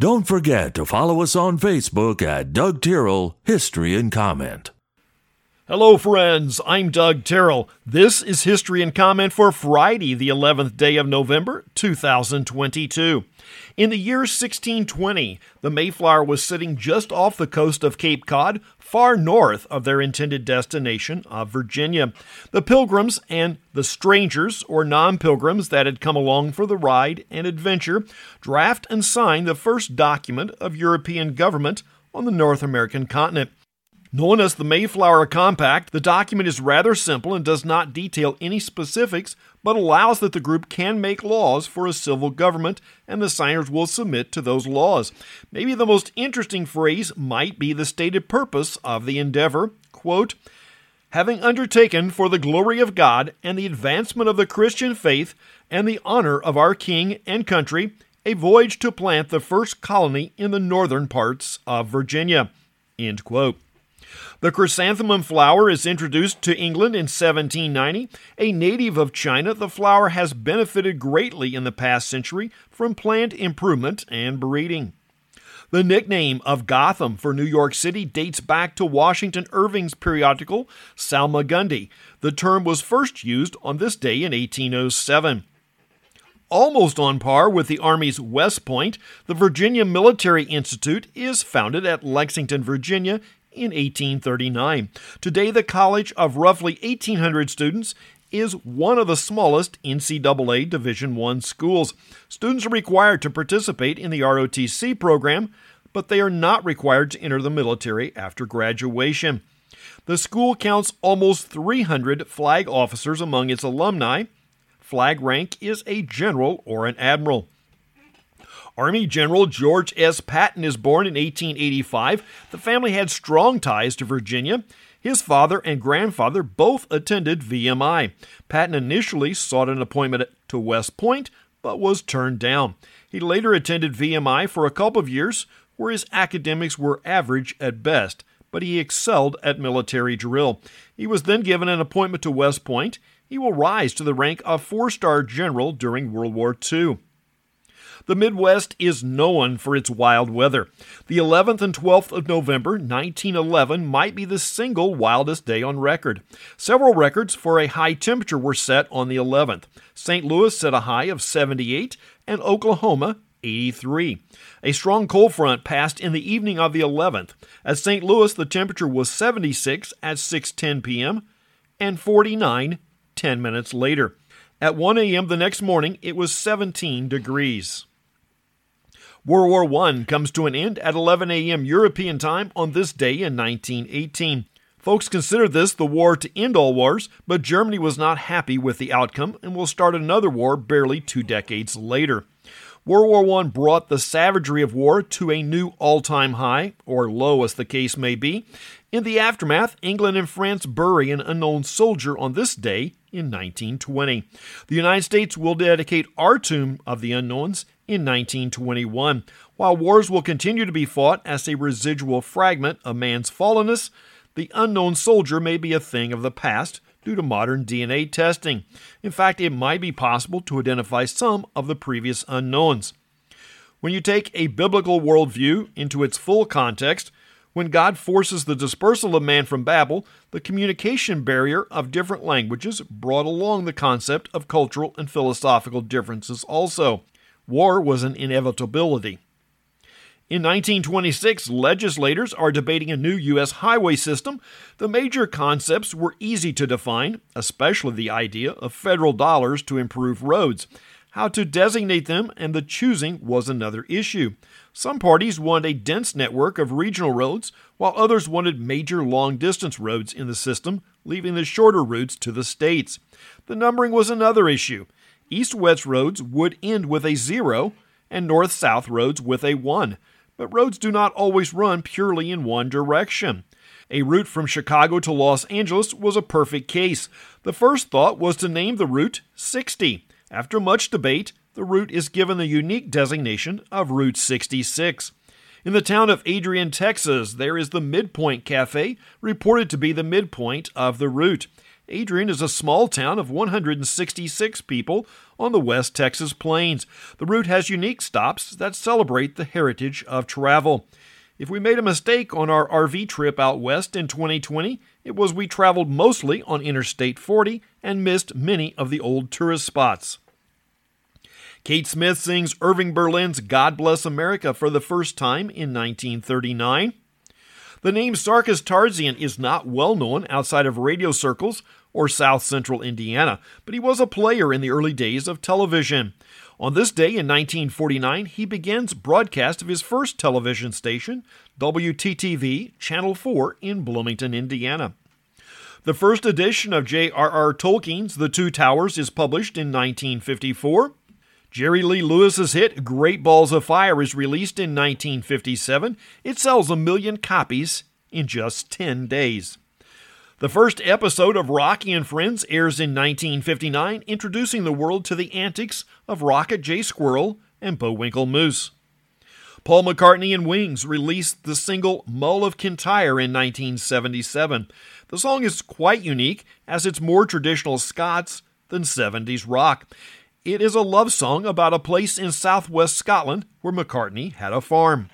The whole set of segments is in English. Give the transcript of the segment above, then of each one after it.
Don't forget to follow us on Facebook at Doug Tyrrell History and Comment. Hello, friends. I'm Doug Terrell. This is History and Comment for Friday, the 11th day of November, 2022. In the year 1620, the Mayflower was sitting just off the coast of Cape Cod, far north of their intended destination of Virginia. The pilgrims and the strangers or non pilgrims that had come along for the ride and adventure draft and sign the first document of European government on the North American continent. Known as the Mayflower Compact, the document is rather simple and does not detail any specifics, but allows that the group can make laws for a civil government and the signers will submit to those laws. Maybe the most interesting phrase might be the stated purpose of the endeavor quote, having undertaken for the glory of God and the advancement of the Christian faith and the honor of our King and country, a voyage to plant the first colony in the northern parts of Virginia. End quote. The chrysanthemum flower is introduced to England in 1790. A native of China, the flower has benefited greatly in the past century from plant improvement and breeding. The nickname of Gotham for New York City dates back to Washington Irving's periodical Salmagundi. The term was first used on this day in 1807. Almost on par with the Army's West Point, the Virginia Military Institute is founded at Lexington, Virginia in 1839. Today, the college of roughly 1,800 students is one of the smallest NCAA Division I schools. Students are required to participate in the ROTC program, but they are not required to enter the military after graduation. The school counts almost 300 flag officers among its alumni. Flag rank is a general or an admiral. Army General George S. Patton is born in 1885. The family had strong ties to Virginia. His father and grandfather both attended VMI. Patton initially sought an appointment to West Point, but was turned down. He later attended VMI for a couple of years, where his academics were average at best, but he excelled at military drill. He was then given an appointment to West Point. He will rise to the rank of four star general during World War II. The Midwest is known for its wild weather. The 11th and 12th of November 1911 might be the single wildest day on record. Several records for a high temperature were set on the 11th. St. Louis set a high of 78 and Oklahoma 83. A strong cold front passed in the evening of the 11th. At St. Louis, the temperature was 76 at 6:10 p.m. and 49 10 minutes later. At 1 a.m. the next morning, it was 17 degrees. World War I comes to an end at 11 a.m. European time on this day in 1918. Folks considered this the war to end all wars, but Germany was not happy with the outcome and will start another war barely two decades later. World War I brought the savagery of war to a new all time high, or low as the case may be. In the aftermath, England and France bury an unknown soldier on this day in 1920. The United States will dedicate our Tomb of the Unknowns in 1921. While wars will continue to be fought as a residual fragment of man's fallenness, the unknown soldier may be a thing of the past due to modern DNA testing. In fact, it might be possible to identify some of the previous unknowns. When you take a biblical worldview into its full context, when God forces the dispersal of man from Babel, the communication barrier of different languages brought along the concept of cultural and philosophical differences also. War was an inevitability. In 1926, legislators are debating a new U.S. highway system. The major concepts were easy to define, especially the idea of federal dollars to improve roads. How to designate them and the choosing was another issue. Some parties wanted a dense network of regional roads, while others wanted major long distance roads in the system, leaving the shorter routes to the states. The numbering was another issue. East west roads would end with a zero, and north south roads with a one. But roads do not always run purely in one direction. A route from Chicago to Los Angeles was a perfect case. The first thought was to name the route 60. After much debate, the route is given the unique designation of Route 66. In the town of Adrian, Texas, there is the Midpoint Cafe, reported to be the midpoint of the route. Adrian is a small town of 166 people on the West Texas plains. The route has unique stops that celebrate the heritage of travel. If we made a mistake on our RV trip out west in 2020, it was we traveled mostly on Interstate 40 and missed many of the old tourist spots. Kate Smith sings Irving Berlin's God Bless America for the first time in 1939. The name Sarkis Tarzian is not well known outside of radio circles or South Central Indiana, but he was a player in the early days of television. On this day in 1949, he begins broadcast of his first television station, WTTV Channel 4 in Bloomington, Indiana. The first edition of J.R.R. Tolkien's The Two Towers is published in 1954. Jerry Lee Lewis's hit Great Balls of Fire is released in 1957. It sells a million copies in just 10 days. The first episode of Rocky and Friends airs in 1959, introducing the world to the antics of Rocket J. Squirrel and Bullwinkle Moose. Paul McCartney and Wings released the single Mull of Kintyre in 1977. The song is quite unique as it's more traditional Scots than 70s rock. It is a love song about a place in southwest Scotland where McCartney had a farm.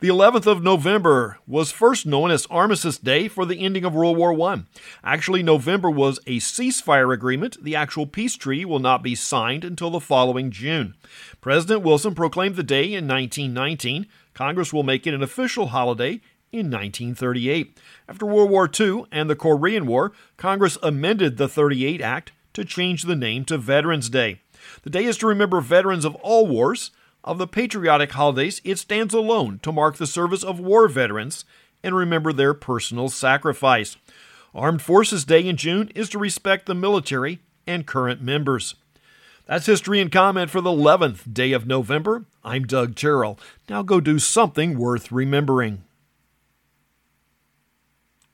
The 11th of November was first known as Armistice Day for the ending of World War I. Actually, November was a ceasefire agreement. The actual peace treaty will not be signed until the following June. President Wilson proclaimed the day in 1919. Congress will make it an official holiday in 1938. After World War II and the Korean War, Congress amended the 38 Act to change the name to Veterans Day. The day is to remember veterans of all wars. Of the patriotic holidays, it stands alone to mark the service of war veterans and remember their personal sacrifice. Armed Forces Day in June is to respect the military and current members. That's history and comment for the 11th day of November. I'm Doug Terrell. Now go do something worth remembering.